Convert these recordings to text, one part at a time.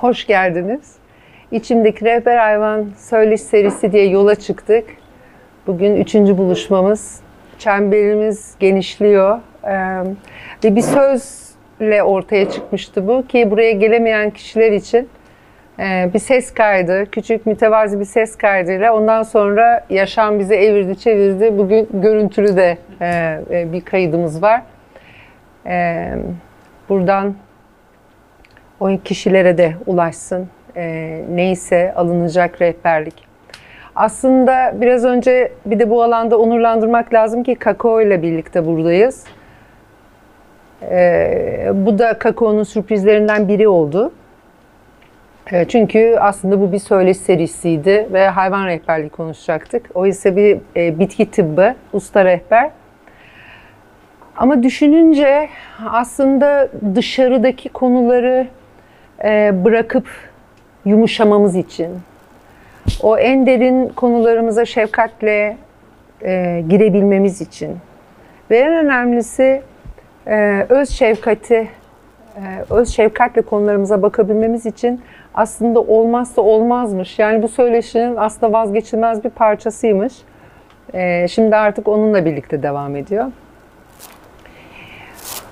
hoş geldiniz. İçimdeki Rehber Hayvan Söyleş serisi diye yola çıktık. Bugün üçüncü buluşmamız. Çemberimiz genişliyor. Ee, ve bir sözle ortaya çıkmıştı bu ki buraya gelemeyen kişiler için e, bir ses kaydı, küçük mütevazi bir ses kaydıyla ondan sonra yaşam bizi evirdi çevirdi. Bugün görüntülü de e, e, bir kaydımız var. Buradan o kişilere de ulaşsın. E, neyse alınacak rehberlik. Aslında biraz önce bir de bu alanda onurlandırmak lazım ki Kakao ile birlikte buradayız. E, bu da Kakao'nun sürprizlerinden biri oldu. E, çünkü aslında bu bir söyleş serisiydi ve hayvan rehberliği konuşacaktık. O ise bir e, bitki tıbbı, usta rehber. Ama düşününce aslında dışarıdaki konuları bırakıp yumuşamamız için, o en derin konularımıza şefkatle e, girebilmemiz için ve en önemlisi e, öz şefkati, e, öz şefkatle konularımıza bakabilmemiz için aslında olmazsa olmazmış. Yani bu söyleşinin aslında vazgeçilmez bir parçasıymış. E, şimdi artık onunla birlikte devam ediyor.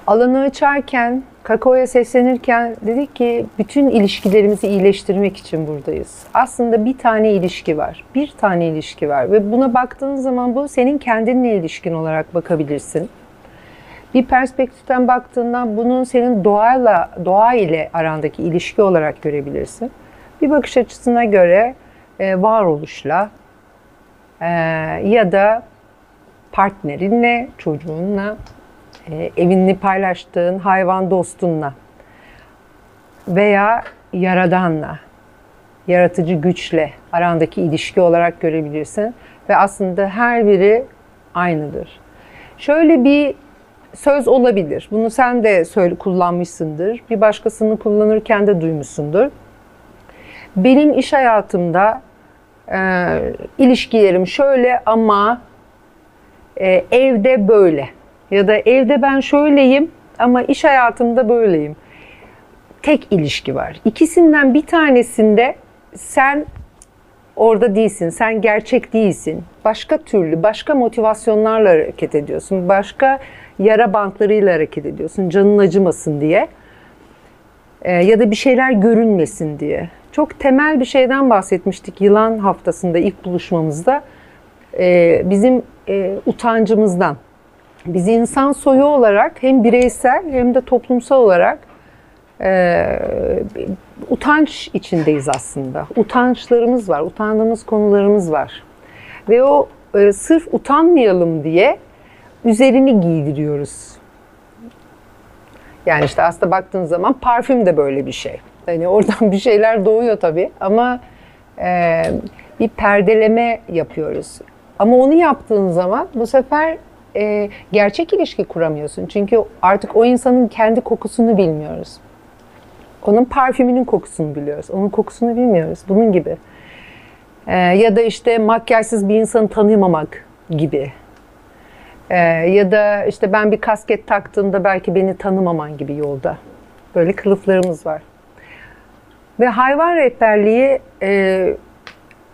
Alanı açarken, Kakao'ya seslenirken dedik ki bütün ilişkilerimizi iyileştirmek için buradayız. Aslında bir tane ilişki var. Bir tane ilişki var ve buna baktığın zaman bu senin kendinle ilişkin olarak bakabilirsin. Bir perspektiften baktığında bunun senin doğayla, doğa ile arandaki ilişki olarak görebilirsin. Bir bakış açısına göre e, varoluşla e, ya da partnerinle, çocuğunla, e, evini paylaştığın hayvan dostunla veya yaradanla, yaratıcı güçle arandaki ilişki olarak görebilirsin. Ve aslında her biri aynıdır. Şöyle bir söz olabilir. Bunu sen de söyle, kullanmışsındır. Bir başkasını kullanırken de duymuşsundur. Benim iş hayatımda e, ilişkilerim şöyle ama e, evde böyle. Ya da evde ben şöyleyim ama iş hayatımda böyleyim. Tek ilişki var. İkisinden bir tanesinde sen orada değilsin, sen gerçek değilsin. Başka türlü, başka motivasyonlarla hareket ediyorsun. Başka yara bantlarıyla hareket ediyorsun. Canın acımasın diye. Ee, ya da bir şeyler görünmesin diye. Çok temel bir şeyden bahsetmiştik yılan haftasında ilk buluşmamızda. Ee, bizim e, utancımızdan. Biz insan soyu olarak hem bireysel hem de toplumsal olarak e, utanç içindeyiz aslında. Utançlarımız var, utandığımız konularımız var. Ve o e, sırf utanmayalım diye üzerini giydiriyoruz. Yani işte aslında baktığın zaman parfüm de böyle bir şey. Hani oradan bir şeyler doğuyor tabii ama e, bir perdeleme yapıyoruz. Ama onu yaptığın zaman bu sefer e, gerçek ilişki kuramıyorsun. Çünkü artık o insanın kendi kokusunu bilmiyoruz. Onun parfümünün kokusunu biliyoruz. Onun kokusunu bilmiyoruz. Bunun gibi. E, ya da işte makyajsız bir insanı tanımamak gibi. E, ya da işte ben bir kasket taktığımda belki beni tanımaman gibi yolda. Böyle kılıflarımız var. Ve hayvan rehberliği e,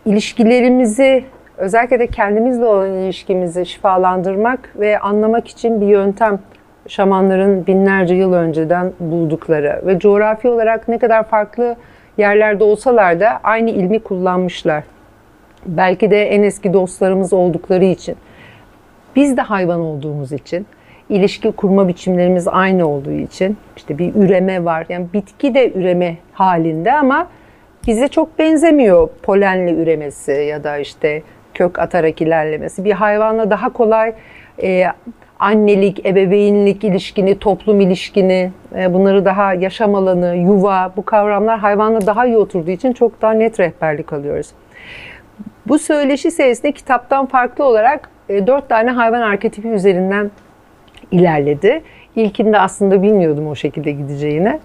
ilişkilerimizi özellikle de kendimizle olan ilişkimizi şifalandırmak ve anlamak için bir yöntem şamanların binlerce yıl önceden buldukları ve coğrafi olarak ne kadar farklı yerlerde olsalar da aynı ilmi kullanmışlar. Belki de en eski dostlarımız oldukları için. Biz de hayvan olduğumuz için, ilişki kurma biçimlerimiz aynı olduğu için, işte bir üreme var. Yani bitki de üreme halinde ama bize çok benzemiyor polenle üremesi ya da işte kök atarak ilerlemesi. Bir hayvanla daha kolay e, annelik, ebeveynlik ilişkini, toplum ilişkini, e, bunları daha yaşam alanı, yuva bu kavramlar hayvanla daha iyi oturduğu için çok daha net rehberlik alıyoruz. Bu söyleşi serisinde kitaptan farklı olarak e, dört tane hayvan arketipi üzerinden ilerledi. İlkinde aslında bilmiyordum o şekilde gideceğini.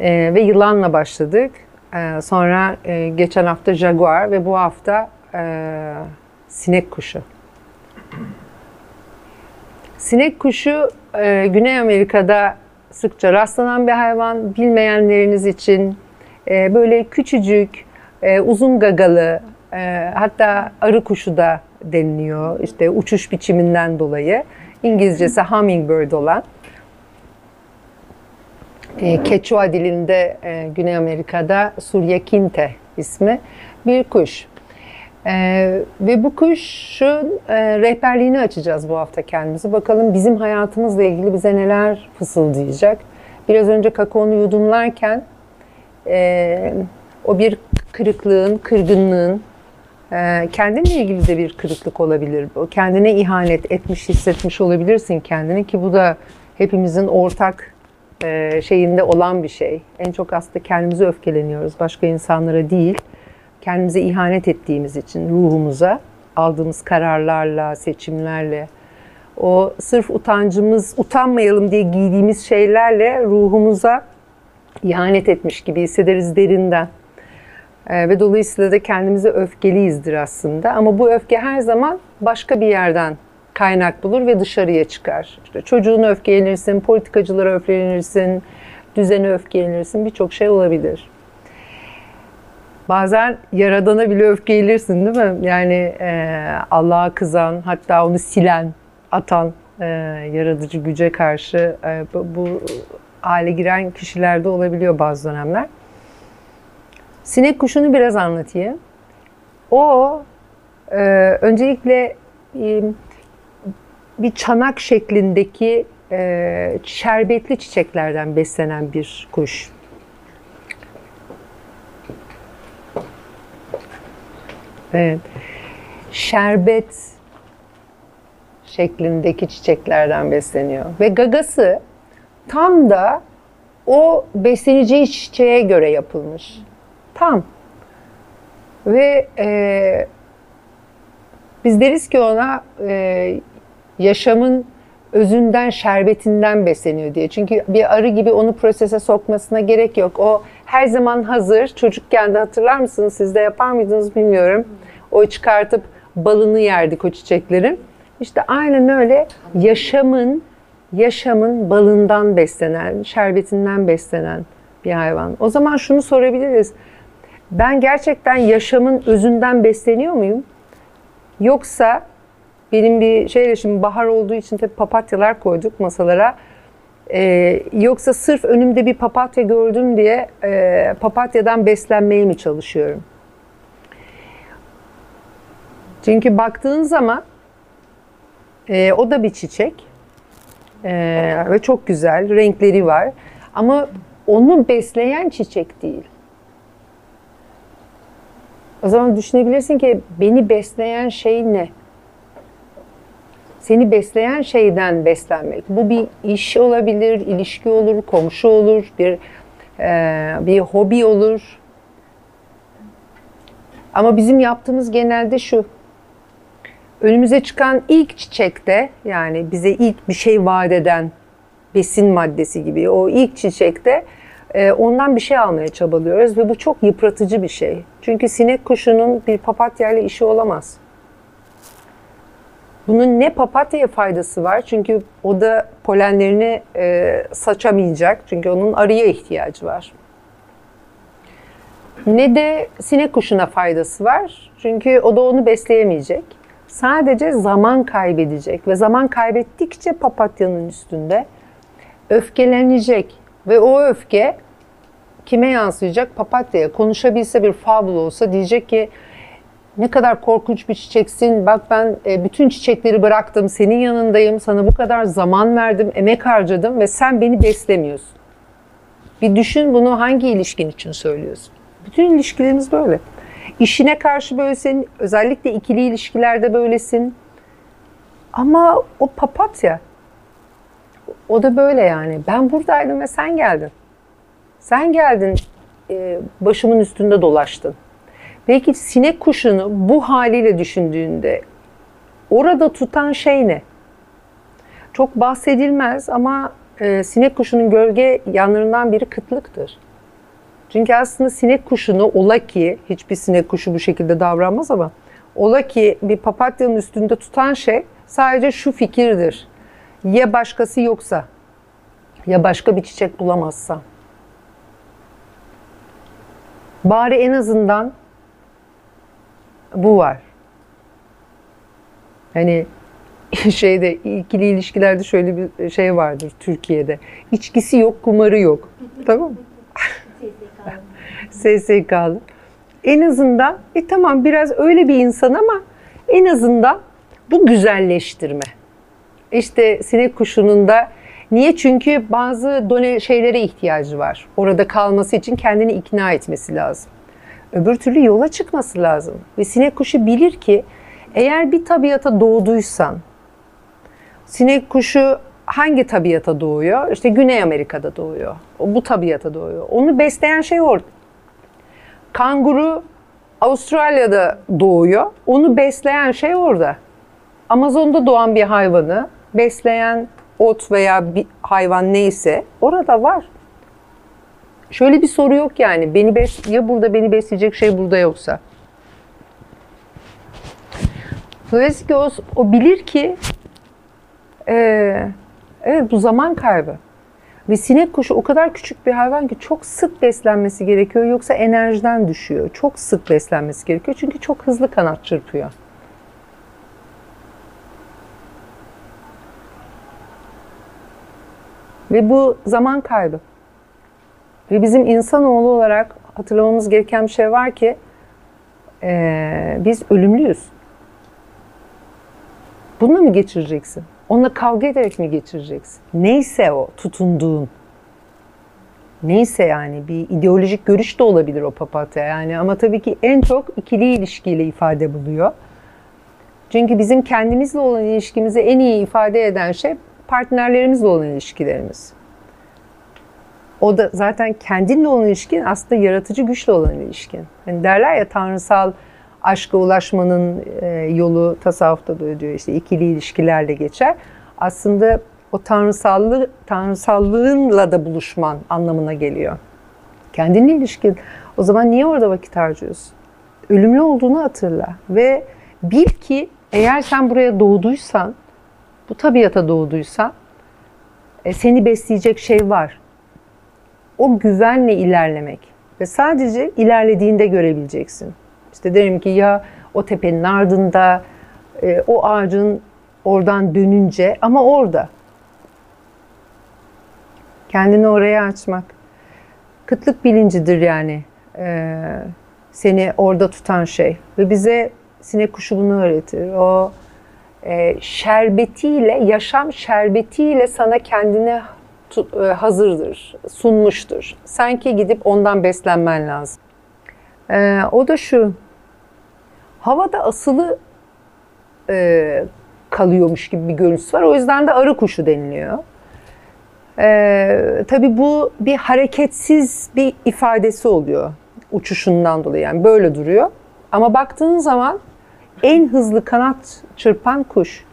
E, ve yılanla başladık. E, sonra e, geçen hafta jaguar ve bu hafta e, sinek kuşu. Sinek kuşu e, Güney Amerika'da sıkça rastlanan bir hayvan. Bilmeyenleriniz için e, böyle küçücük, e, uzun gagalı, hatta arı kuşu da deniliyor. İşte uçuş biçiminden dolayı. İngilizcesi hummingbird olan. E, dilinde Güney Amerika'da Suryakinte ismi bir kuş. Ee, ve bu kuşun e, rehberliğini açacağız bu hafta kendimizi. Bakalım bizim hayatımızla ilgili bize neler fısıldayacak. Biraz önce kakaonu yudumlarken e, o bir kırıklığın, kırgınlığın, e, kendinle ilgili de bir kırıklık olabilir. Kendine ihanet etmiş, hissetmiş olabilirsin kendini ki bu da hepimizin ortak e, şeyinde olan bir şey. En çok aslında kendimize öfkeleniyoruz, başka insanlara değil kendimize ihanet ettiğimiz için ruhumuza aldığımız kararlarla, seçimlerle o sırf utancımız, utanmayalım diye giydiğimiz şeylerle ruhumuza ihanet etmiş gibi hissederiz derinden. Ee, ve dolayısıyla da kendimize öfkeliyizdir aslında. Ama bu öfke her zaman başka bir yerden kaynak bulur ve dışarıya çıkar. İşte çocuğuna öfkelenirsin, politikacılara öfkelenirsin, düzene öfkelenirsin, birçok şey olabilir bazen yaradana bile öfkelenirsin değil mi? Yani e, Allah'a kızan, hatta onu silen, atan e, yaratıcı güce karşı e, bu, bu hale giren kişilerde olabiliyor bazı dönemler. Sinek kuşunu biraz anlatayım. O e, öncelikle e, bir çanak şeklindeki e, şerbetli çiçeklerden beslenen bir kuş. Evet. Şerbet şeklindeki çiçeklerden besleniyor. Ve gagası tam da o besleneceği çiçeğe göre yapılmış. Tam. Ve e, biz deriz ki ona e, yaşamın özünden, şerbetinden besleniyor diye. Çünkü bir arı gibi onu prosese sokmasına gerek yok. O her zaman hazır. Çocukken de hatırlar mısınız? Siz de yapar mıydınız bilmiyorum. O çıkartıp balını yerdik o çiçeklerin. İşte aynen öyle yaşamın yaşamın balından beslenen, şerbetinden beslenen bir hayvan. O zaman şunu sorabiliriz. Ben gerçekten yaşamın özünden besleniyor muyum? Yoksa benim bir şeyle şimdi bahar olduğu için tabii papatyalar koyduk masalara. Ee, yoksa sırf önümde bir papatya gördüm diye e, papatyadan beslenmeye mi çalışıyorum? Çünkü baktığın zaman e, o da bir çiçek e, ve çok güzel renkleri var. Ama onu besleyen çiçek değil. O zaman düşünebilirsin ki beni besleyen şey ne? Seni besleyen şeyden beslenmek. Bu bir iş olabilir, ilişki olur, komşu olur, bir e, bir hobi olur. Ama bizim yaptığımız genelde şu önümüze çıkan ilk çiçekte yani bize ilk bir şey vaat eden besin maddesi gibi o ilk çiçekte e, ondan bir şey almaya çabalıyoruz ve bu çok yıpratıcı bir şey. Çünkü sinek kuşunun bir papatya ile işi olamaz. Bunun ne papatyaya faydası var çünkü o da polenlerini e, saçamayacak çünkü onun arıya ihtiyacı var. Ne de sinek kuşuna faydası var çünkü o da onu besleyemeyecek sadece zaman kaybedecek ve zaman kaybettikçe papatyanın üstünde öfkelenecek ve o öfke kime yansıyacak? Papatya'ya. Konuşabilse bir fabul olsa diyecek ki ne kadar korkunç bir çiçeksin. Bak ben e, bütün çiçekleri bıraktım. Senin yanındayım. Sana bu kadar zaman verdim, emek harcadım ve sen beni beslemiyorsun. Bir düşün bunu hangi ilişkin için söylüyorsun? Bütün ilişkilerimiz böyle. İşine karşı böylesin, özellikle ikili ilişkilerde böylesin. Ama o papatya, o da böyle yani. Ben buradaydım ve sen geldin. Sen geldin, e, başımın üstünde dolaştın. Belki sinek kuşunu bu haliyle düşündüğünde orada tutan şey ne? Çok bahsedilmez ama e, sinek kuşunun gölge yanlarından biri kıtlıktır. Çünkü aslında sinek kuşunu ola ki, hiçbir sinek kuşu bu şekilde davranmaz ama ola ki bir papatyanın üstünde tutan şey sadece şu fikirdir. Ya başkası yoksa, ya başka bir çiçek bulamazsa. Bari en azından bu var. Hani şeyde ikili ilişkilerde şöyle bir şey vardır Türkiye'de. İçkisi yok, kumarı yok. tamam mı? SSK'lı. En azından e tamam biraz öyle bir insan ama en azından bu güzelleştirme. İşte sinek kuşunun da niye? Çünkü bazı done şeylere ihtiyacı var. Orada kalması için kendini ikna etmesi lazım. Öbür türlü yola çıkması lazım. Ve sinek kuşu bilir ki eğer bir tabiata doğduysan, sinek kuşu hangi tabiata doğuyor? İşte Güney Amerika'da doğuyor. O bu tabiata doğuyor. Onu besleyen şey orada. Kanguru Avustralya'da doğuyor. Onu besleyen şey orada. Amazon'da doğan bir hayvanı besleyen ot veya bir hayvan neyse orada var. Şöyle bir soru yok yani. Beni bes ya burada beni besleyecek şey burada yoksa. Dolayısıyla o, o bilir ki e, evet bu zaman kaybı. Ve sinek kuşu o kadar küçük bir hayvan ki çok sık beslenmesi gerekiyor yoksa enerjiden düşüyor. Çok sık beslenmesi gerekiyor çünkü çok hızlı kanat çırpıyor. Ve bu zaman kaybı. Ve bizim insanoğlu olarak hatırlamamız gereken bir şey var ki e, biz ölümlüyüz. Bununla mı geçireceksin? Onunla kavga ederek mi geçireceksin? Neyse o tutunduğun. Neyse yani bir ideolojik görüş de olabilir o papatya yani ama tabii ki en çok ikili ilişkiyle ifade buluyor. Çünkü bizim kendimizle olan ilişkimizi en iyi ifade eden şey partnerlerimizle olan ilişkilerimiz. O da zaten kendinle olan ilişkin aslında yaratıcı güçle olan ilişkin. Hani derler ya tanrısal aşka ulaşmanın e, yolu tasavvufta da diyor işte ikili ilişkilerle geçer. Aslında o tanrısallığı, tanrısallığınla da buluşman anlamına geliyor. Kendinle ilişkin. O zaman niye orada vakit harcıyorsun? Ölümlü olduğunu hatırla ve bil ki eğer sen buraya doğduysan, bu tabiata doğduysan e, seni besleyecek şey var. O güvenle ilerlemek ve sadece ilerlediğinde görebileceksin. İşte derim ki ya o tepenin ardında, e, o ağacın oradan dönünce ama orada. Kendini oraya açmak. Kıtlık bilincidir yani e, seni orada tutan şey. Ve bize sinek kuşu bunu öğretir. O e, şerbetiyle, yaşam şerbetiyle sana kendini hazırdır, sunmuştur. Sanki gidip ondan beslenmen lazım. E, o da şu, havada asılı e, kalıyormuş gibi bir görüntüsü var. O yüzden de arı kuşu deniliyor. Ee, tabii bu bir hareketsiz bir ifadesi oluyor uçuşundan dolayı. Yani böyle duruyor. Ama baktığın zaman en hızlı kanat çırpan kuş.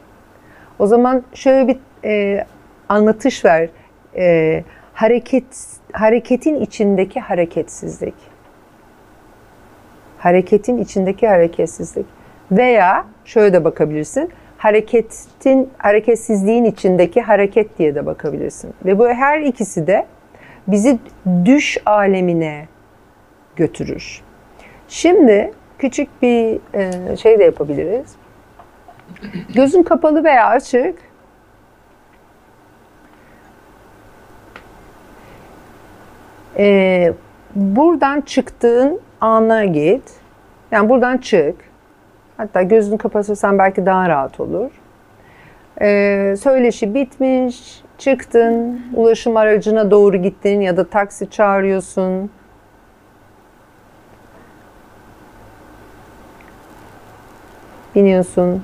O zaman şöyle bir e, anlatış ver. E, hareket hareketin içindeki hareketsizlik. Hareketin içindeki hareketsizlik. Veya şöyle de bakabilirsin hareketin hareketsizliğin içindeki hareket diye de bakabilirsin. Ve bu her ikisi de bizi düş alemine götürür. Şimdi küçük bir e, şey de yapabiliriz. Gözün kapalı veya açık. Ee, buradan çıktığın ana git. Yani buradan çık. Hatta gözünü kapatırsan belki daha rahat olur. Ee, söyleşi bitmiş, çıktın, ulaşım aracına doğru gittin ya da taksi çağırıyorsun. Biniyorsun.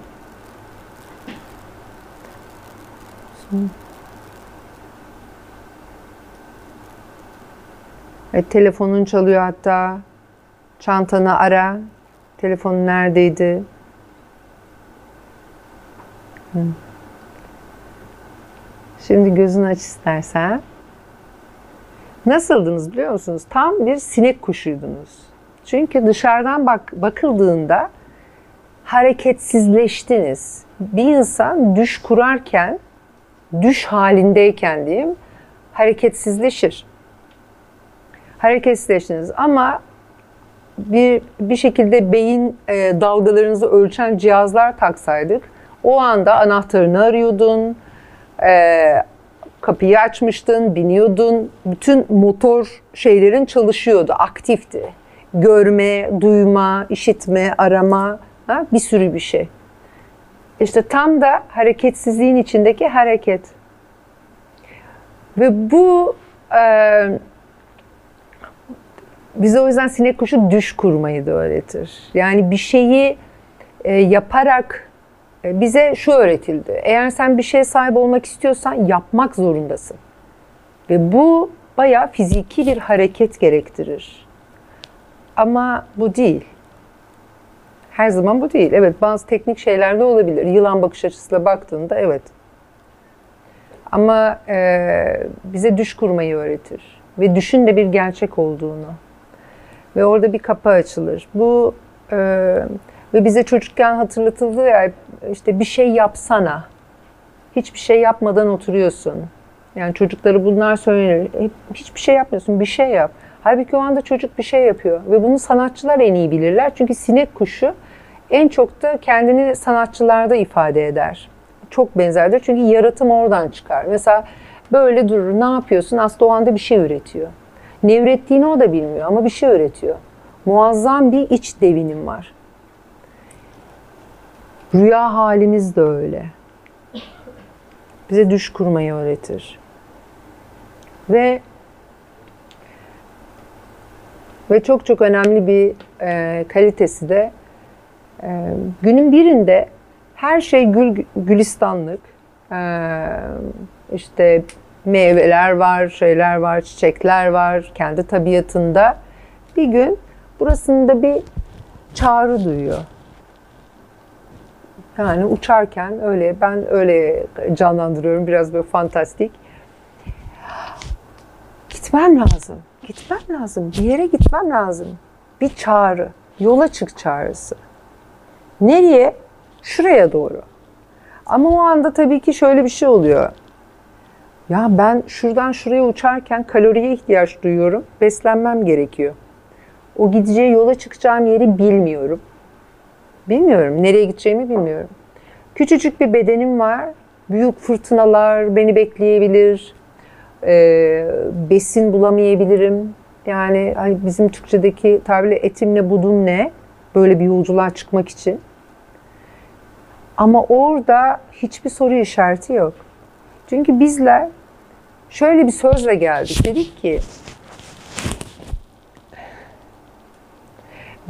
Evet, telefonun çalıyor hatta. Çantanı ara. Telefonun neredeydi? Şimdi gözünü aç istersen. Nasıldınız biliyor musunuz? Tam bir sinek kuşuydunuz. Çünkü dışarıdan bak bakıldığında hareketsizleştiniz. Bir insan düş kurarken, düş halindeyken diyeyim, hareketsizleşir. Hareketsizleştiniz ama bir bir şekilde beyin e, dalgalarınızı ölçen cihazlar taksaydık o anda anahtarını arıyordun, e, kapıyı açmıştın, biniyordun, bütün motor şeylerin çalışıyordu, aktifti. Görme, duyma, işitme, arama, ha, bir sürü bir şey. İşte tam da hareketsizliğin içindeki hareket. Ve bu e, bize o yüzden sinek kuşu düş kurmayı da öğretir. Yani bir şeyi e, yaparak e, bize şu öğretildi. Eğer sen bir şeye sahip olmak istiyorsan yapmak zorundasın. Ve bu bayağı fiziki bir hareket gerektirir. Ama bu değil. Her zaman bu değil. Evet bazı teknik şeyler de olabilir. Yılan bakış açısıyla baktığında evet. Ama e, bize düş kurmayı öğretir. Ve düşün de bir gerçek olduğunu. Ve orada bir kapı açılır. Bu e, ve bize çocukken hatırlatıldı ya işte bir şey yapsana. Hiçbir şey yapmadan oturuyorsun. Yani çocukları bunlar söylenir. Hiçbir şey yapmıyorsun, bir şey yap. Halbuki o anda çocuk bir şey yapıyor. Ve bunu sanatçılar en iyi bilirler. Çünkü sinek kuşu en çok da kendini sanatçılarda ifade eder. Çok benzerdir çünkü yaratım oradan çıkar. Mesela böyle durur, ne yapıyorsun? Aslında o anda bir şey üretiyor. Ne ürettiğini o da bilmiyor ama bir şey üretiyor. Muazzam bir iç devinim var. Rüya halimiz de öyle. Bize düş kurmayı öğretir. Ve ve çok çok önemli bir e, kalitesi de e, günün birinde her şey gül gülistanlık. E, işte meyveler var, şeyler var, çiçekler var kendi tabiatında. Bir gün burasında bir çağrı duyuyor. Yani uçarken öyle ben öyle canlandırıyorum biraz böyle fantastik. Gitmem lazım. Gitmem lazım. Bir yere gitmem lazım. Bir çağrı. Yola çık çağrısı. Nereye? Şuraya doğru. Ama o anda tabii ki şöyle bir şey oluyor. Ya ben şuradan şuraya uçarken kaloriye ihtiyaç duyuyorum. Beslenmem gerekiyor. O gideceği yola çıkacağım yeri bilmiyorum. Bilmiyorum. Nereye gideceğimi bilmiyorum. Küçücük bir bedenim var. Büyük fırtınalar beni bekleyebilir. Ee, besin bulamayabilirim. Yani hani bizim Türkçedeki tabirle etimle budum ne? Böyle bir yolculuğa çıkmak için. Ama orada hiçbir soru işareti yok. Çünkü bizler şöyle bir sözle geldik. Dedik ki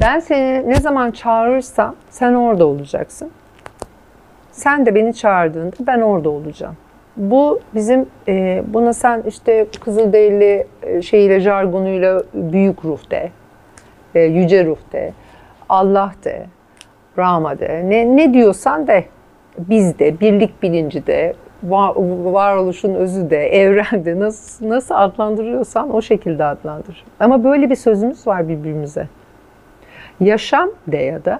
ben seni ne zaman çağırırsam sen orada olacaksın. Sen de beni çağırdığında ben orada olacağım. Bu bizim e, buna sen işte Kızılderili e, şeyiyle jargonuyla büyük ruh de, e, yüce ruh de, Allah de, Brahma de, ne, ne diyorsan de, biz de, birlik bilinci de, varoluşun özü de, evrende nasıl, nasıl adlandırıyorsan o şekilde adlandır. Ama böyle bir sözümüz var birbirimize. Yaşam de ya da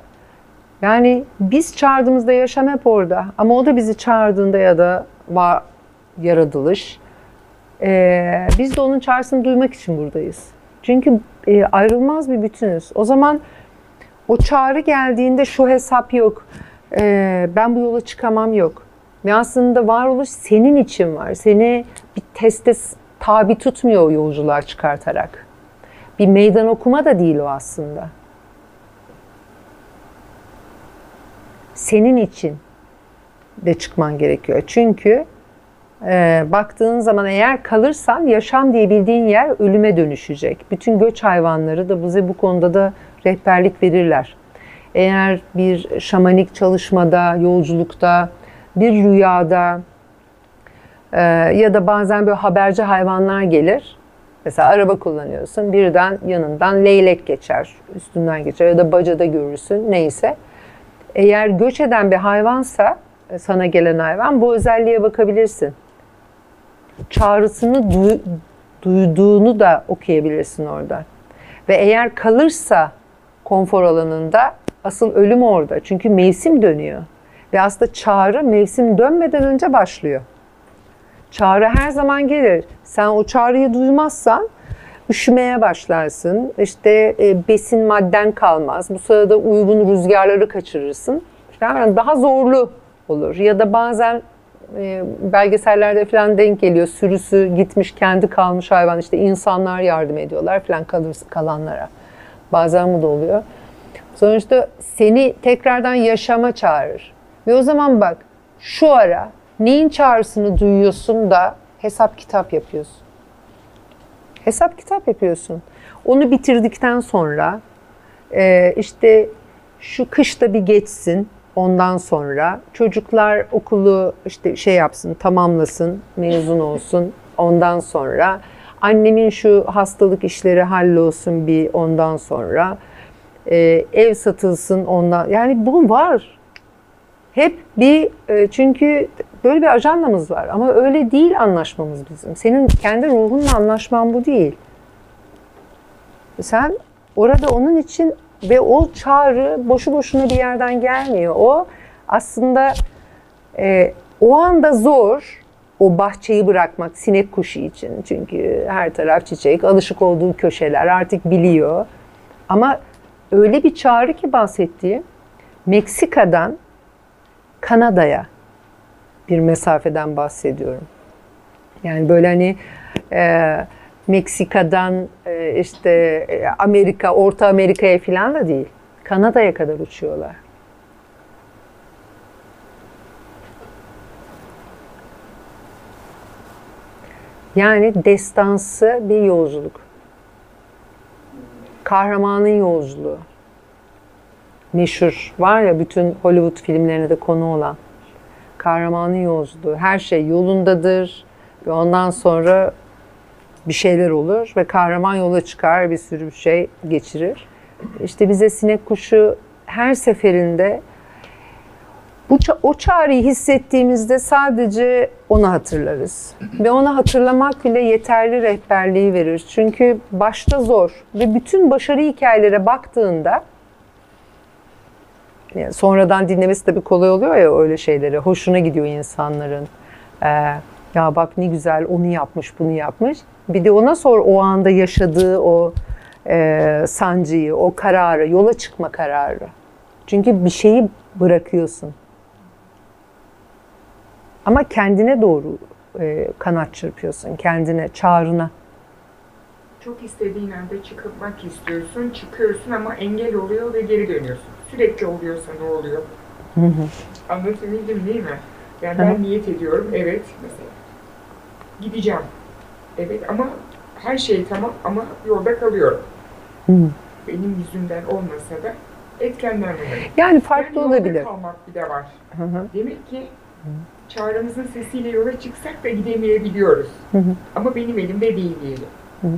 yani biz çağırdığımızda yaşam hep orada ama o da bizi çağırdığında ya da var yaratılış ee, biz de onun çağrısını duymak için buradayız. Çünkü e, ayrılmaz bir bütünüz. O zaman o çağrı geldiğinde şu hesap yok. Ee, ben bu yola çıkamam yok. Ve aslında varoluş senin için var. Seni bir teste tabi tutmuyor o yolculuğa çıkartarak. Bir meydan okuma da değil o aslında. Senin için de çıkman gerekiyor. Çünkü e, baktığın zaman eğer kalırsan yaşam diye bildiğin yer ölüme dönüşecek. Bütün göç hayvanları da bize bu konuda da rehberlik verirler. Eğer bir şamanik çalışmada, yolculukta, bir rüyada e, ya da bazen böyle haberci hayvanlar gelir. Mesela araba kullanıyorsun, birden yanından leylek geçer, üstünden geçer ya da bacada görürsün, neyse. Eğer göç eden bir hayvansa, e, sana gelen hayvan, bu özelliğe bakabilirsin. Çağrısını duy, duyduğunu da okuyabilirsin orada. Ve eğer kalırsa konfor alanında, asıl ölüm orada. Çünkü mevsim dönüyor. Ve aslında çağrı mevsim dönmeden önce başlıyor. Çağrı her zaman gelir. Sen o çağrıyı duymazsan üşümeye başlarsın. İşte e, besin madden kalmaz. Bu sırada uygun rüzgarları kaçırırsın. Yani daha zorlu olur. Ya da bazen e, belgesellerde falan denk geliyor. Sürüsü gitmiş, kendi kalmış hayvan. İşte insanlar yardım ediyorlar falan kalır, kalanlara. Bazen bu da oluyor. Sonuçta seni tekrardan yaşama çağırır. Ve o zaman bak şu ara neyin çağrısını duyuyorsun da hesap kitap yapıyorsun. Hesap kitap yapıyorsun. Onu bitirdikten sonra e, işte şu kışta bir geçsin ondan sonra çocuklar okulu işte şey yapsın tamamlasın mezun olsun ondan sonra annemin şu hastalık işleri hallolsun bir ondan sonra e, ev satılsın ondan yani bu var hep bir e, çünkü böyle bir ajandamız var ama öyle değil anlaşmamız bizim. Senin kendi ruhunla anlaşman bu değil. Sen orada onun için ve o çağrı boşu boşuna bir yerden gelmiyor. O aslında e, o anda zor o bahçeyi bırakmak sinek kuşu için. Çünkü her taraf çiçek, alışık olduğu köşeler artık biliyor. Ama öyle bir çağrı ki bahsettiğim Meksika'dan Kanada'ya bir mesafeden bahsediyorum. Yani böyle hani e, Meksika'dan e, işte e, Amerika, Orta Amerika'ya falan da değil. Kanada'ya kadar uçuyorlar. Yani destansı bir yolculuk. Kahramanın yolculuğu meşhur var ya bütün Hollywood filmlerine de konu olan kahramanın yolculuğu. Her şey yolundadır ve ondan sonra bir şeyler olur ve kahraman yola çıkar bir sürü bir şey geçirir. İşte bize sinek kuşu her seferinde bu o çağrıyı hissettiğimizde sadece onu hatırlarız. Ve onu hatırlamak bile yeterli rehberliği verir. Çünkü başta zor ve bütün başarı hikayelere baktığında yani sonradan dinlemesi tabii kolay oluyor ya öyle şeyleri. Hoşuna gidiyor insanların. Ee, ya bak ne güzel onu yapmış, bunu yapmış. Bir de ona sor o anda yaşadığı o e, sancıyı, o kararı, yola çıkma kararı. Çünkü bir şeyi bırakıyorsun. Ama kendine doğru e, kanat çırpıyorsun, kendine, çağrına. Çok istediğin anda çıkmak istiyorsun, çıkıyorsun ama engel oluyor ve geri dönüyorsun sürekli oluyorsa ne oluyor? Hı hı. Anlatabildim değil mi? Yani ben hı. niyet ediyorum, evet mesela. Gideceğim. Evet ama her şey tamam ama yolda kalıyorum. Hı. Benim yüzümden olmasa da etkenler bunlar. Yani farklı yani olabilir. kalmak bir de var. Hı hı. Demek ki çağrımızın sesiyle yola çıksak da gidemeyebiliyoruz. Hı hı. Ama benim elimde değil diyelim. Hı hı.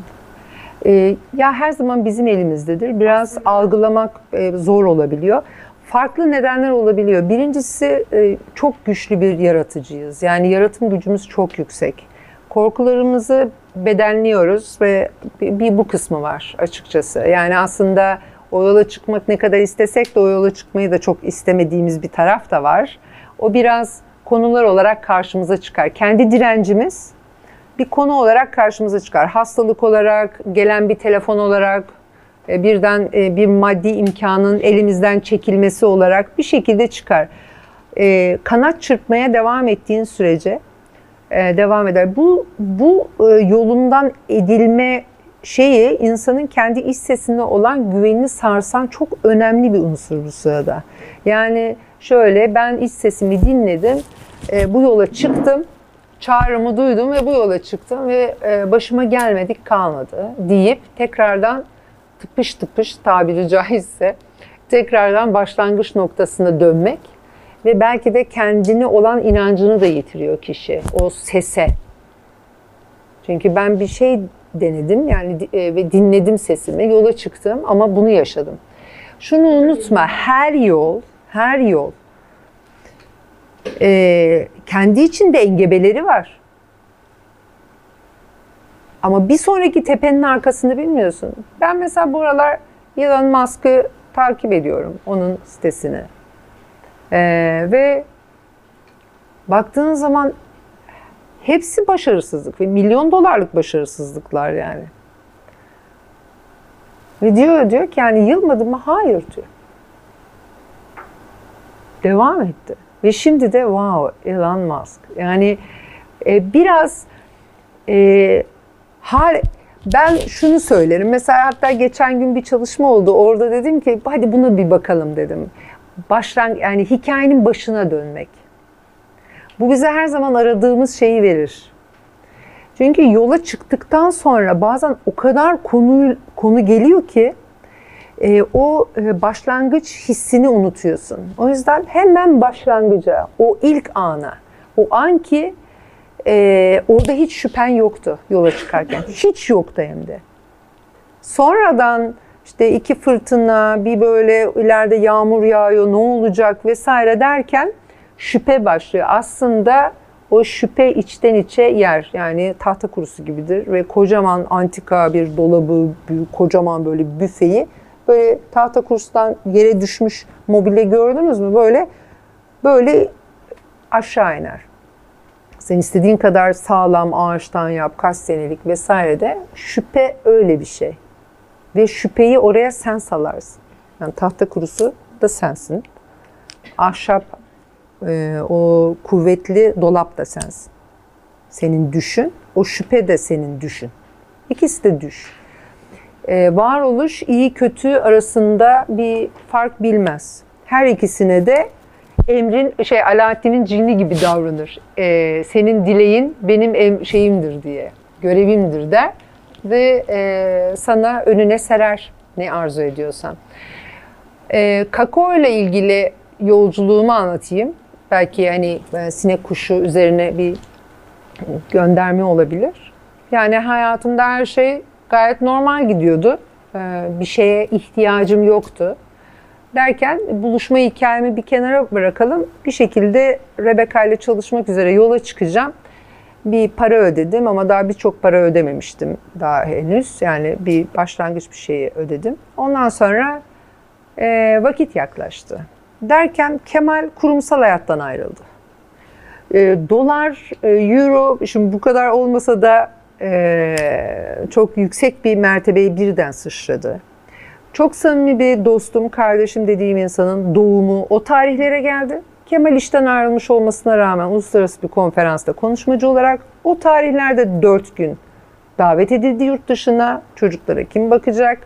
E, ya her zaman bizim elimizdedir. Biraz algılamak e, zor olabiliyor. Farklı nedenler olabiliyor. Birincisi e, çok güçlü bir yaratıcıyız. Yani yaratım gücümüz çok yüksek. Korkularımızı bedenliyoruz ve bir, bir bu kısmı var açıkçası. Yani aslında o yola çıkmak ne kadar istesek de o yola çıkmayı da çok istemediğimiz bir taraf da var. O biraz konular olarak karşımıza çıkar. Kendi direncimiz bir konu olarak karşımıza çıkar. Hastalık olarak, gelen bir telefon olarak, e, birden e, bir maddi imkanın elimizden çekilmesi olarak bir şekilde çıkar. E, kanat çırpmaya devam ettiğin sürece devam eder. Bu bu yolundan edilme şeyi insanın kendi iç sesinde olan güvenini sarsan çok önemli bir unsur bu sırada. Yani şöyle ben iç sesimi dinledim, bu yola çıktım çağrımı duydum ve bu yola çıktım ve e, başıma gelmedik kalmadı deyip tekrardan tıpış tıpış tabiri caizse tekrardan başlangıç noktasına dönmek ve belki de kendini olan inancını da yitiriyor kişi o sese. Çünkü ben bir şey denedim yani e, ve dinledim sesimi, yola çıktım ama bunu yaşadım. Şunu unutma, her yol, her yol e, kendi içinde engebeleri var. Ama bir sonraki tepenin arkasını bilmiyorsun. Ben mesela buralar Elon Musk'ı takip ediyorum, onun sitesini. Ee, ve baktığın zaman hepsi başarısızlık ve milyon dolarlık başarısızlıklar yani. Ve diyor diyor ki yani yılmadı mı? Hayır diyor. Devam etti. Ve şimdi de wow Elon Musk. Yani e, biraz e, hal ben şunu söylerim. Mesela hatta geçen gün bir çalışma oldu. Orada dedim ki hadi buna bir bakalım dedim. Başlan yani hikayenin başına dönmek. Bu bize her zaman aradığımız şeyi verir. Çünkü yola çıktıktan sonra bazen o kadar konu konu geliyor ki e, o e, başlangıç hissini unutuyorsun. O yüzden hemen başlangıca, o ilk ana, o an ki e, orada hiç şüphen yoktu yola çıkarken. Hiç yoktu hem de. Sonradan işte iki fırtına, bir böyle ileride yağmur yağıyor, ne olacak vesaire derken şüphe başlıyor. Aslında o şüphe içten içe yer. Yani tahta kurusu gibidir ve kocaman antika bir dolabı, kocaman böyle büfeyi böyle tahta kurusundan yere düşmüş mobilya gördünüz mü? Böyle böyle aşağı iner. Sen istediğin kadar sağlam ağaçtan yap, kaç senelik vesaire de şüphe öyle bir şey. Ve şüpheyi oraya sen salarsın. Yani tahta kurusu da sensin. Ahşap, e, o kuvvetli dolap da sensin. Senin düşün, o şüphe de senin düşün. İkisi de düş. E, varoluş iyi kötü arasında bir fark bilmez. Her ikisine de emrin şey Alaaddin'in cinni gibi davranır. E, senin dileğin benim em, şeyimdir diye, görevimdir der ve e, sana önüne serer ne arzu ediyorsan. E, kakao ile ilgili yolculuğumu anlatayım. Belki hani e, sinek kuşu üzerine bir gönderme olabilir. Yani hayatımda her şey gayet normal gidiyordu. E, bir şeye ihtiyacım yoktu. Derken buluşma hikayemi bir kenara bırakalım. Bir şekilde Rebecca ile çalışmak üzere yola çıkacağım. Bir para ödedim ama daha birçok para ödememiştim daha henüz. Yani bir başlangıç bir şeyi ödedim. Ondan sonra e, vakit yaklaştı. Derken Kemal kurumsal hayattan ayrıldı. E, dolar, e, euro, şimdi bu kadar olmasa da e, çok yüksek bir mertebeyi birden sıçradı. Çok samimi bir dostum, kardeşim dediğim insanın doğumu o tarihlere geldi. Kemal işten ayrılmış olmasına rağmen uluslararası bir konferansta konuşmacı olarak o tarihlerde dört gün davet edildi yurt dışına. Çocuklara kim bakacak?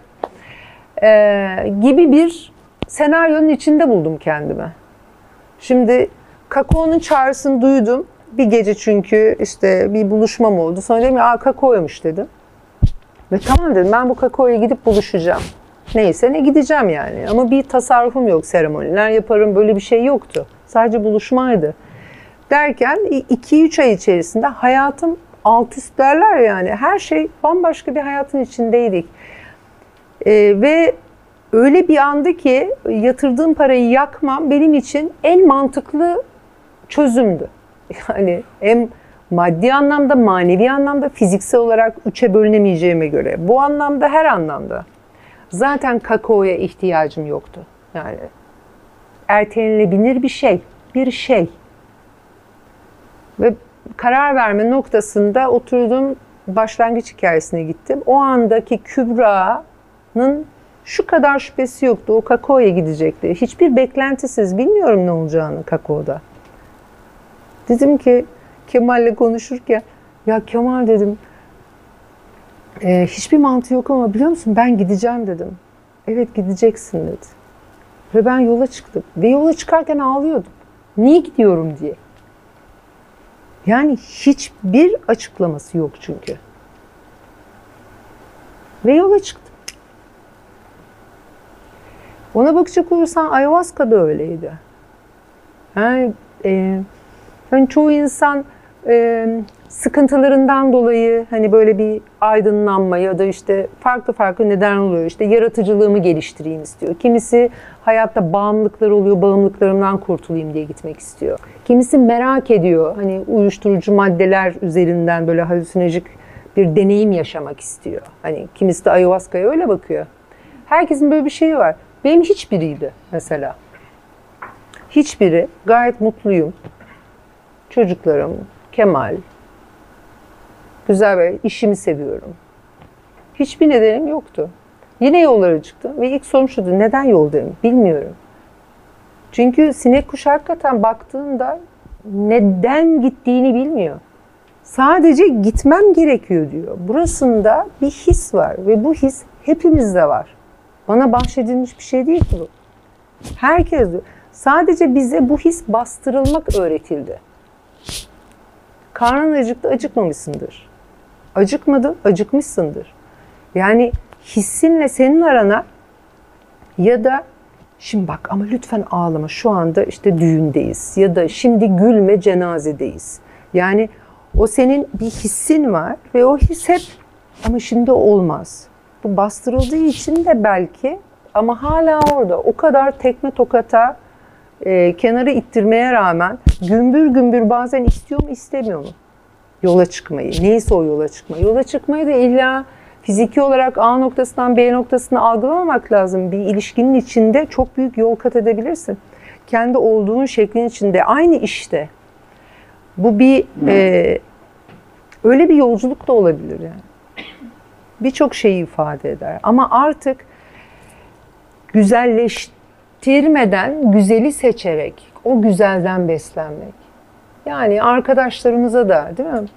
Ee, gibi bir senaryonun içinde buldum kendimi. Şimdi kakaonun çağrısını duydum. Bir gece çünkü işte bir buluşmam oldu. Sonra dedim ya "Aa, kakaoymuş dedim. Ve tamam dedim ben bu kakaoya gidip buluşacağım. Neyse ne gideceğim yani. Ama bir tasarrufum yok seremoniler yaparım böyle bir şey yoktu. Sadece buluşmaydı. Derken 2-3 ay içerisinde hayatım alt üst derler yani. Her şey bambaşka bir hayatın içindeydik. Ee, ve öyle bir andı ki yatırdığım parayı yakmam benim için en mantıklı çözümdü. Yani hem maddi anlamda, manevi anlamda, fiziksel olarak üçe bölünemeyeceğime göre. Bu anlamda her anlamda. Zaten kakaoya ihtiyacım yoktu. Yani ertelenebilir bir şey, bir şey. Ve karar verme noktasında oturdum başlangıç hikayesine gittim. O andaki Kübra'nın şu kadar şüphesi yoktu. O kakaoya gidecekti. Hiçbir beklentisiz. Bilmiyorum ne olacağını kakaoda. Dedim ki Kemal'le konuşurken ya Kemal dedim e, hiçbir mantığı yok ama biliyor musun ben gideceğim dedim. Evet gideceksin dedi. Ve ben yola çıktım. Ve yola çıkarken ağlıyordum. Niye gidiyorum diye. Yani hiçbir açıklaması yok çünkü. Ve yola çıktım. Ona bakacak olursan ayahuasca da öyleydi. Yani, e, hani çoğu insan e, sıkıntılarından dolayı hani böyle bir aydınlanma ya da işte farklı farklı neden oluyor. İşte yaratıcılığımı geliştireyim istiyor. Kimisi hayatta bağımlılıklar oluyor, bağımlılıklarımdan kurtulayım diye gitmek istiyor. Kimisi merak ediyor. Hani uyuşturucu maddeler üzerinden böyle halüsinojik bir deneyim yaşamak istiyor. Hani kimisi de ayahuasca'ya öyle bakıyor. Herkesin böyle bir şeyi var. Benim hiçbiriydi mesela. Hiçbiri. Gayet mutluyum. Çocuklarım, Kemal, güzel ve işimi seviyorum. Hiçbir nedenim yoktu. Yine yollara çıktım ve ilk sorum şuydu. Neden yoldayım? Bilmiyorum. Çünkü sinek kuşu hakikaten baktığında neden gittiğini bilmiyor. Sadece gitmem gerekiyor diyor. Burasında bir his var ve bu his hepimizde var. Bana bahşedilmiş bir şey değil ki bu. Herkes diyor. Sadece bize bu his bastırılmak öğretildi. Karnın acıktı, acıkmamışsındır. Acıkmadın, acıkmışsındır. Yani hissinle senin arana ya da şimdi bak ama lütfen ağlama şu anda işte düğündeyiz ya da şimdi gülme cenazedeyiz. Yani o senin bir hissin var ve o his hep ama şimdi olmaz. Bu bastırıldığı için de belki ama hala orada o kadar tekme tokata e, kenara ittirmeye rağmen gümbür gümbür bazen istiyor mu istemiyor mu? Yola çıkmayı. Neyse o yola çıkma. Yola çıkmayı da illa fiziki olarak A noktasından B noktasına algılamamak lazım. Bir ilişkinin içinde çok büyük yol kat edebilirsin. Kendi olduğun şeklin içinde, aynı işte. Bu bir e, öyle bir yolculuk da olabilir yani. Birçok şeyi ifade eder. Ama artık güzelleştirmeden güzeli seçerek o güzelden beslenmek. Yani arkadaşlarımıza da değil mi?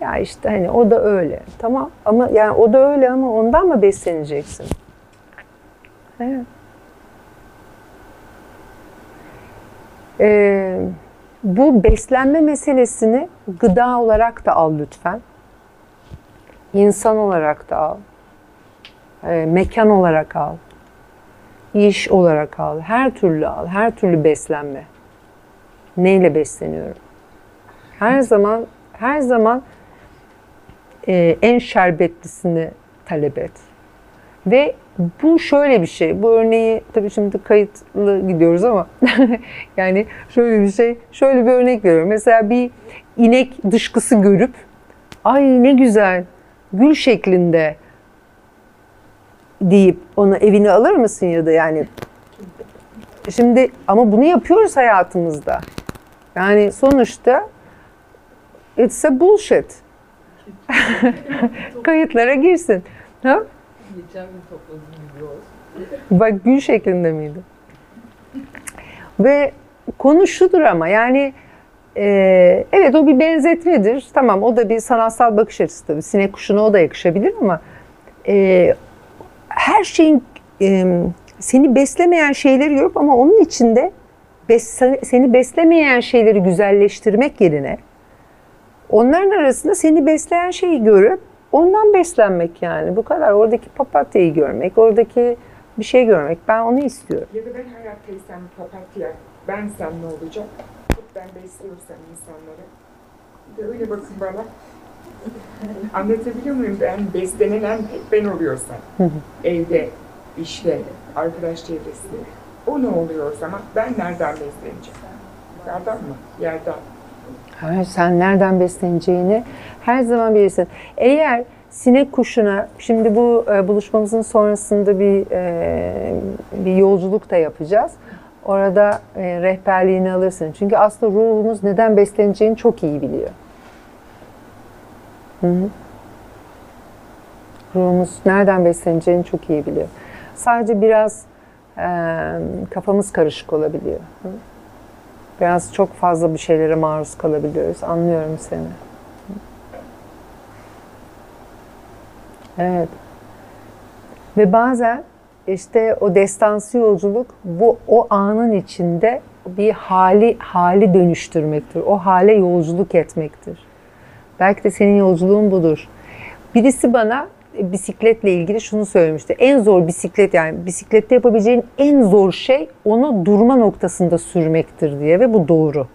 Ya işte hani o da öyle. Tamam ama yani o da öyle ama ondan mı besleneceksin? Evet. Ee, bu beslenme meselesini gıda olarak da al lütfen. İnsan olarak da al. Ee, mekan olarak al. İş olarak al. Her türlü al. Her türlü beslenme. Neyle besleniyorum? Her zaman her zaman e, en şerbetlisini talep et. Ve bu şöyle bir şey. Bu örneği tabii şimdi kayıtlı gidiyoruz ama yani şöyle bir şey, şöyle bir örnek veriyorum. Mesela bir inek dışkısı görüp ay ne güzel gül şeklinde deyip onu evine alır mısın ya da yani şimdi ama bunu yapıyoruz hayatımızda. Yani sonuçta it's a bullshit. Kayıtlara girsin. Ha? Geçen gün olsun. Bak gül şeklinde miydi? Ve konu şudur ama yani e, evet o bir benzetmedir. Tamam o da bir sanatsal bakış açısı tabii. Sinek kuşuna o da yakışabilir ama e, her şeyin e, seni beslemeyen şeyleri görüp ama onun içinde bes, seni beslemeyen şeyleri güzelleştirmek yerine onların arasında seni besleyen şeyi görüp ondan beslenmek yani. Bu kadar. Oradaki papatyayı görmek, oradaki bir şey görmek. Ben onu istiyorum. Ya da ben hayattaysam papatya, bensem ne olacak? Ben besliyorsam insanları. Bir de öyle bakın bana. Anlatabiliyor muyum? Ben beslenilen hep ben oluyorsam. Evde, işte, arkadaş çevresinde. O ne oluyor o zaman? Ben nereden besleneceğim? Yerden mı? Yerden. Ha, sen nereden besleneceğini her zaman bilirsin. Eğer sinek kuşuna, şimdi bu e, buluşmamızın sonrasında bir e, bir yolculuk da yapacağız. Orada e, rehberliğini alırsın. Çünkü aslında ruhumuz neden besleneceğini çok iyi biliyor. Hı. Ruhumuz nereden besleneceğini çok iyi biliyor. Sadece biraz e, kafamız karışık olabiliyor. Hı? Biraz çok fazla bir şeylere maruz kalabiliyoruz. Anlıyorum seni. Evet. Ve bazen işte o destansı yolculuk bu o anın içinde bir hali hali dönüştürmektir. O hale yolculuk etmektir. Belki de senin yolculuğun budur. Birisi bana bisikletle ilgili şunu söylemişti. En zor bisiklet yani bisiklette yapabileceğin en zor şey onu durma noktasında sürmektir diye ve bu doğru.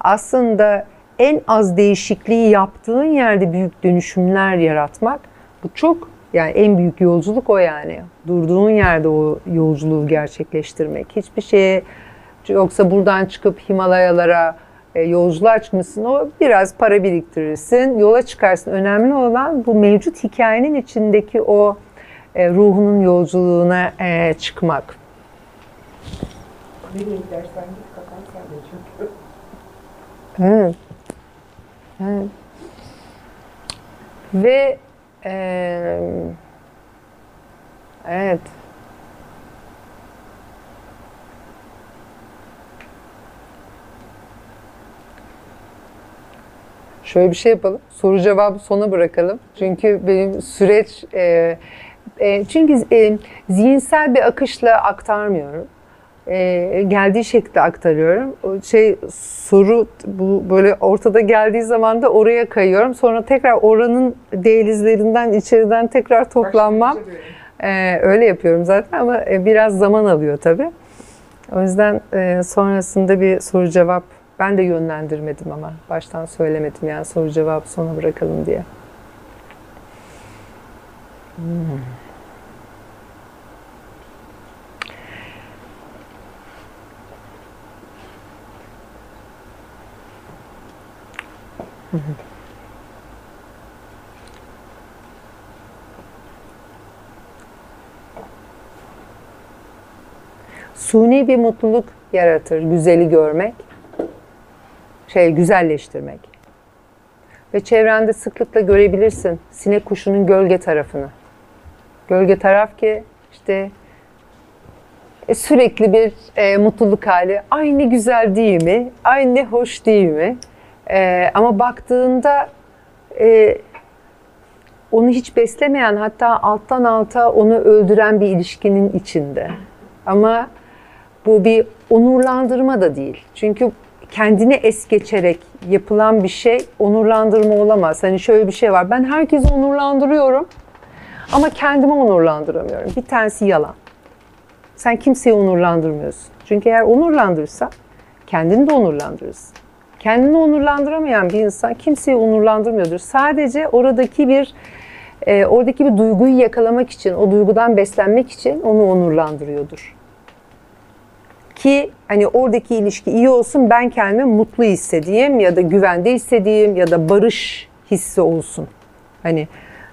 Aslında en az değişikliği yaptığın yerde büyük dönüşümler yaratmak bu çok yani en büyük yolculuk o yani. Durduğun yerde o yolculuğu gerçekleştirmek. Hiçbir şeye yoksa buradan çıkıp Himalayalara e, yolculuğa çıkmışsın o biraz para biriktirirsin, yola çıkarsın. Önemli olan bu mevcut hikayenin içindeki o e, ruhunun yolculuğuna e, çıkmak. Nereye gidersen git kafan sende çünkü. Evet. evet. Ve e, Evet. Şöyle bir şey yapalım. Soru cevabı sona bırakalım. Çünkü benim süreç e, e, çünkü e, zihinsel bir akışla aktarmıyorum. E, geldiği şekilde aktarıyorum. Şey soru bu böyle ortada geldiği zaman da oraya kayıyorum. Sonra tekrar oranın dehlizlerinden içeriden tekrar toplanmam. Ee, öyle yapıyorum zaten ama e, biraz zaman alıyor tabii. O yüzden e, sonrasında bir soru cevap ben de yönlendirmedim ama baştan söylemedim yani soru cevabı sona bırakalım diye. Hmm. Suni bir mutluluk yaratır güzeli görmek, şey güzelleştirmek. Ve çevrende sıklıkla görebilirsin sinek kuşunun gölge tarafını. Gölge taraf ki işte e, sürekli bir e, mutluluk hali. Ay ne güzel değil mi? Ay ne hoş değil mi? E, ama baktığında e, onu hiç beslemeyen hatta alttan alta onu öldüren bir ilişkinin içinde. Ama bu bir onurlandırma da değil. Çünkü kendini es geçerek yapılan bir şey onurlandırma olamaz. Hani şöyle bir şey var. Ben herkesi onurlandırıyorum ama kendimi onurlandıramıyorum. Bir tanesi yalan. Sen kimseyi onurlandırmıyorsun. Çünkü eğer onurlandırırsan kendini de onurlandırırsın. Kendini onurlandıramayan bir insan kimseyi onurlandırmıyordur. Sadece oradaki bir e, oradaki bir duyguyu yakalamak için, o duygudan beslenmek için onu onurlandırıyordur ki hani oradaki ilişki iyi olsun ben kendimi mutlu hissedeyim ya da güvende hissedeyim ya da barış hissi olsun. Hani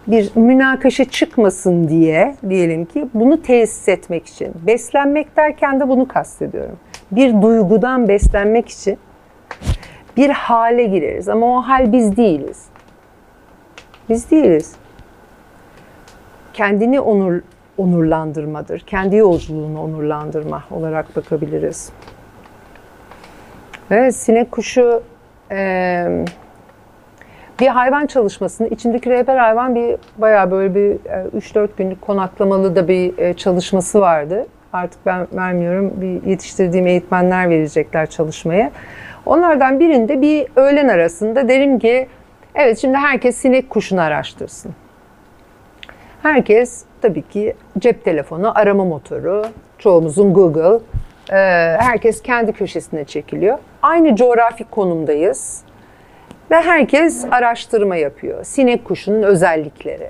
bir münakaşa çıkmasın diye diyelim ki bunu tesis etmek için. Beslenmek derken de bunu kastediyorum. Bir duygudan beslenmek için bir hale gireriz ama o hal biz değiliz. Biz değiliz. Kendini onur onurlandırmadır. Kendi yolculuğunu onurlandırma olarak bakabiliriz. Evet, sinek kuşu e, bir hayvan çalışmasını, içindeki rehber hayvan bir bayağı böyle bir e, 3-4 günlük konaklamalı da bir e, çalışması vardı. Artık ben vermiyorum, bir yetiştirdiğim eğitmenler verecekler çalışmaya. Onlardan birinde bir öğlen arasında derim ki, evet şimdi herkes sinek kuşunu araştırsın. Herkes tabii ki cep telefonu, arama motoru, çoğumuzun Google. Ee, herkes kendi köşesine çekiliyor. Aynı coğrafi konumdayız. Ve herkes araştırma yapıyor. Sinek kuşunun özellikleri.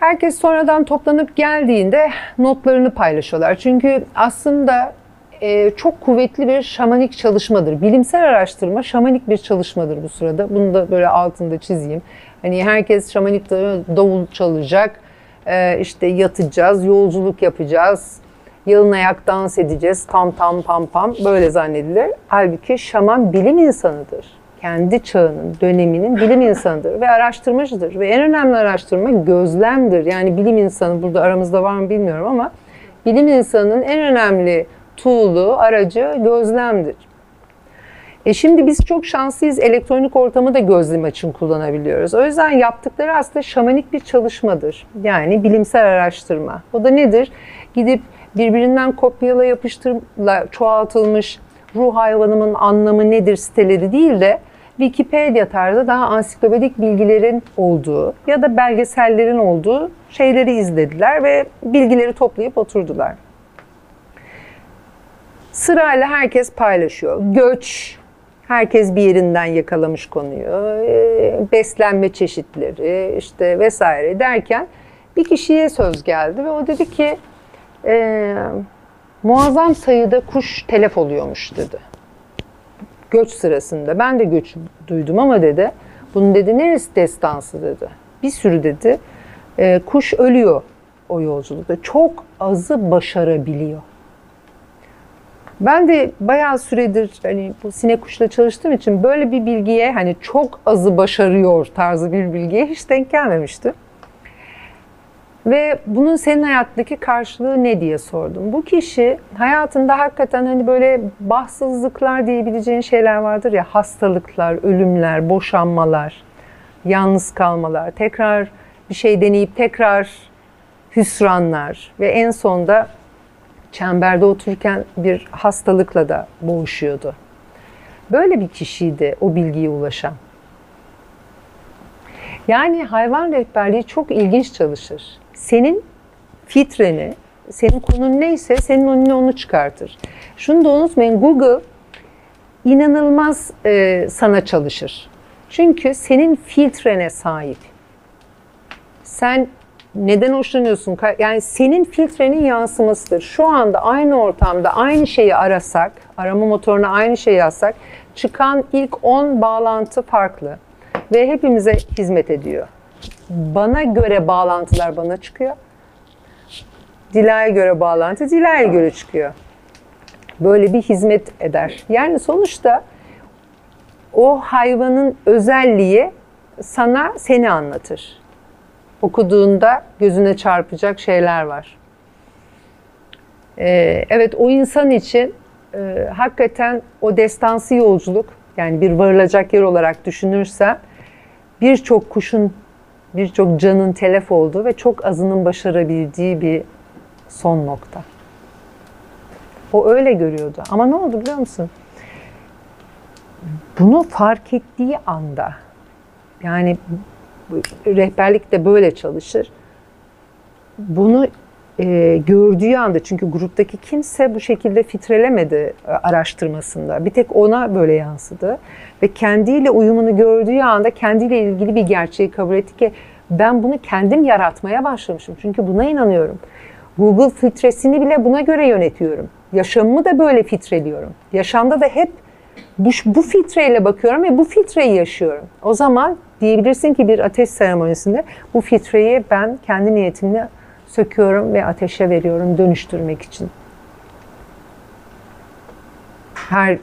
Herkes sonradan toplanıp geldiğinde notlarını paylaşıyorlar. Çünkü aslında e, çok kuvvetli bir şamanik çalışmadır. Bilimsel araştırma şamanik bir çalışmadır bu sırada. Bunu da böyle altında çizeyim. Hani herkes şamanik davul çalacak, e, işte yatacağız, yolculuk yapacağız, yalın ayak dans edeceğiz, tam tam pam pam böyle zannedilir. Halbuki şaman bilim insanıdır. Kendi çağının, döneminin bilim insanıdır ve araştırmacıdır. Ve en önemli araştırma gözlemdir. Yani bilim insanı burada aramızda var mı bilmiyorum ama bilim insanının en önemli tool'u, aracı gözlemdir. E şimdi biz çok şanslıyız. Elektronik ortamı da gözlem için kullanabiliyoruz. O yüzden yaptıkları aslında şamanik bir çalışmadır. Yani bilimsel araştırma. O da nedir? Gidip birbirinden kopyala yapıştırla çoğaltılmış ruh hayvanımın anlamı nedir siteleri değil de Wikipedia tarzı daha ansiklopedik bilgilerin olduğu ya da belgesellerin olduğu şeyleri izlediler ve bilgileri toplayıp oturdular. Sırayla herkes paylaşıyor. Göç, herkes bir yerinden yakalamış konuyu. E, beslenme çeşitleri işte vesaire derken bir kişiye söz geldi ve o dedi ki e, muazzam sayıda kuş telef oluyormuş dedi. Göç sırasında. Ben de göç duydum ama dedi. Bunun dedi neresi destansı dedi. Bir sürü dedi e, kuş ölüyor o yolculukta. Çok azı başarabiliyor. Ben de bayağı süredir hani bu sinek kuşla çalıştığım için böyle bir bilgiye hani çok azı başarıyor tarzı bir bilgiye hiç denk gelmemiştim. Ve bunun senin hayattaki karşılığı ne diye sordum. Bu kişi hayatında hakikaten hani böyle bahtsızlıklar diyebileceğin şeyler vardır ya hastalıklar, ölümler, boşanmalar, yalnız kalmalar, tekrar bir şey deneyip tekrar hüsranlar ve en sonda çemberde otururken bir hastalıkla da boğuşuyordu. Böyle bir kişiydi o bilgiye ulaşan. Yani hayvan rehberliği çok ilginç çalışır. Senin fitreni, senin konun neyse senin önüne onu çıkartır. Şunu da unutmayın Google inanılmaz e, sana çalışır. Çünkü senin filtrene sahip. Sen neden hoşlanıyorsun? Yani senin filtrenin yansımasıdır. Şu anda aynı ortamda aynı şeyi arasak, arama motoruna aynı şeyi yazsak çıkan ilk 10 bağlantı farklı ve hepimize hizmet ediyor. Bana göre bağlantılar bana çıkıyor. Dila'ya göre bağlantı Dila'ya göre çıkıyor. Böyle bir hizmet eder. Yani sonuçta o hayvanın özelliği sana seni anlatır. Okuduğunda gözüne çarpacak şeyler var. Ee, evet o insan için e, hakikaten o destansı yolculuk yani bir varılacak yer olarak düşünürsen birçok kuşun, birçok canın telef olduğu ve çok azının başarabildiği bir son nokta. O öyle görüyordu. Ama ne oldu biliyor musun? Bunu fark ettiği anda yani rehberlik de böyle çalışır. Bunu e, gördüğü anda çünkü gruptaki kimse bu şekilde filtrelemedi e, araştırmasında. Bir tek ona böyle yansıdı. Ve kendiyle uyumunu gördüğü anda kendiyle ilgili bir gerçeği kabul etti ki ben bunu kendim yaratmaya başlamışım. Çünkü buna inanıyorum. Google filtresini bile buna göre yönetiyorum. Yaşamımı da böyle filtreliyorum. Yaşamda da hep bu, bu filtreyle bakıyorum ve bu filtreyi yaşıyorum. O zaman diyebilirsin ki bir ateş seremonisinde bu filtreyi ben kendi niyetimle söküyorum ve ateşe veriyorum dönüştürmek için. Her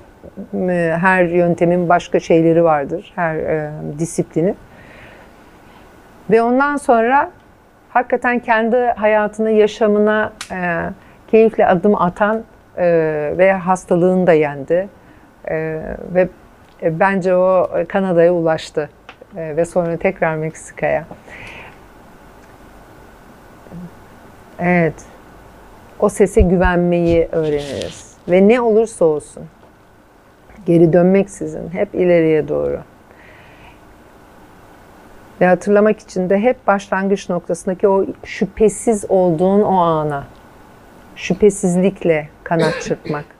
her yöntemin başka şeyleri vardır, her e, disiplini. Ve ondan sonra hakikaten kendi hayatına, yaşamına e, keyifle adım atan e, ve hastalığını da yendi. E, ve e, bence o Kanada'ya ulaştı E, ve sonra tekrar Meksika'ya. Evet. O sese güvenmeyi öğreniriz. Ve ne olursa olsun geri dönmeksizin hep ileriye doğru. Ve hatırlamak için de hep başlangıç noktasındaki o şüphesiz olduğun o ana, şüphesizlikle kanat çırpmak.